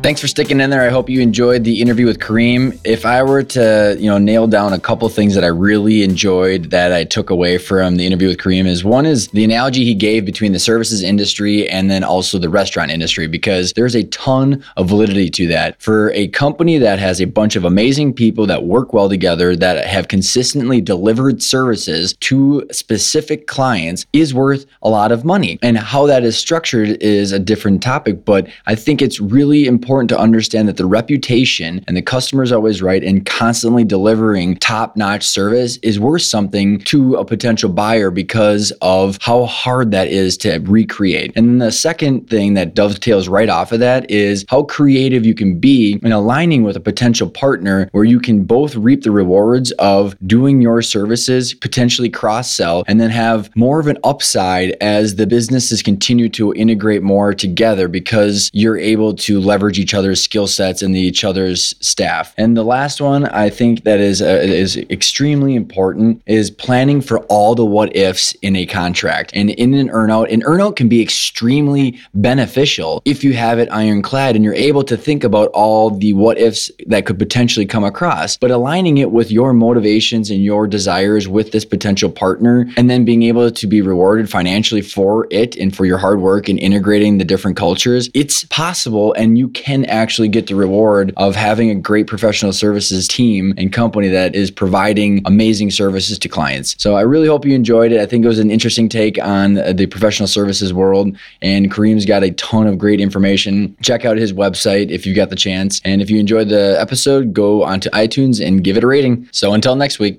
Thanks for sticking in there. I hope you enjoyed the interview with Karim. If I were to, you know, nail down a couple things that I really enjoyed that I took away from the interview with Karim is one is the analogy he gave between the services industry and then also the restaurant industry because there's a ton of validity to that. For a company that has a bunch of amazing people that work well together that have consistently delivered services to specific clients is worth a lot of money. And how that is structured is a different topic, but I think it's really important important to understand that the reputation and the customer is always right and constantly delivering top notch service is worth something to a potential buyer because of how hard that is to recreate. And the second thing that dovetails right off of that is how creative you can be in aligning with a potential partner where you can both reap the rewards of doing your services, potentially cross sell, and then have more of an upside as the businesses continue to integrate more together because you're able to leverage each other's skill sets and the, each other's staff. And the last one I think that is uh, is extremely important is planning for all the what ifs in a contract. And in an earnout, an earnout can be extremely beneficial if you have it ironclad and you're able to think about all the what ifs that could potentially come across, but aligning it with your motivations and your desires with this potential partner and then being able to be rewarded financially for it and for your hard work and integrating the different cultures, it's possible and you can can actually get the reward of having a great professional services team and company that is providing amazing services to clients. So I really hope you enjoyed it. I think it was an interesting take on uh, the professional services world. And Karim's got a ton of great information. Check out his website if you got the chance. And if you enjoyed the episode, go onto iTunes and give it a rating. So until next week.